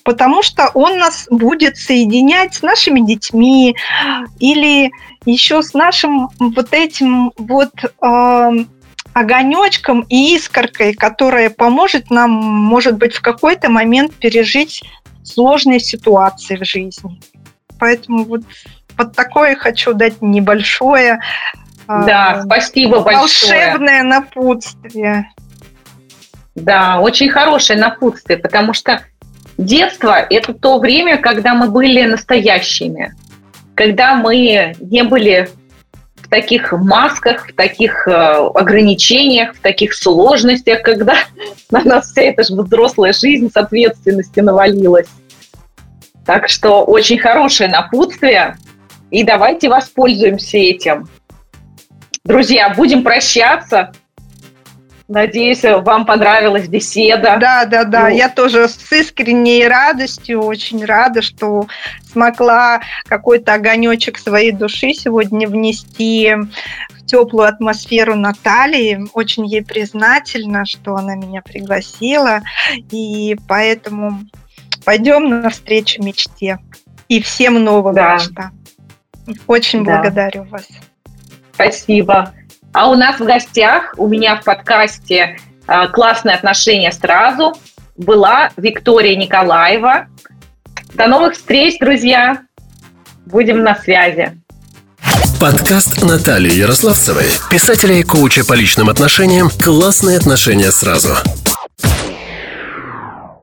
Speaker 3: потому что он нас будет соединять с нашими детьми или еще с нашим вот этим вот огонечком и искоркой, которая поможет нам, может быть, в какой-то момент пережить сложные ситуации в жизни. Поэтому вот, вот такое хочу дать небольшое
Speaker 2: да, э, спасибо
Speaker 3: волшебное большое. напутствие.
Speaker 2: Да, очень хорошее напутствие, потому что Детство – это то время, когда мы были настоящими, когда мы не были таких масках, в таких э, ограничениях, в таких сложностях, когда <laughs> на нас вся эта же взрослая жизнь с ответственности навалилась. Так что очень хорошее напутствие, и давайте воспользуемся этим. Друзья, будем прощаться. Надеюсь, вам понравилась беседа.
Speaker 3: Да, да, да. Ну. Я тоже с искренней радостью очень рада, что смогла какой-то огонечек своей души сегодня внести в теплую атмосферу Натальи. Очень ей признательна, что она меня пригласила. И поэтому пойдем навстречу мечте. И всем новым да. мечтам. Очень да. благодарю вас.
Speaker 2: Спасибо. А у нас в гостях, у меня в подкасте э, «Классные отношения сразу» была Виктория Николаева. До новых встреч, друзья! Будем на связи.
Speaker 1: Подкаст Натальи Ярославцевой, писателя и коуча по личным отношениям «Классные отношения сразу».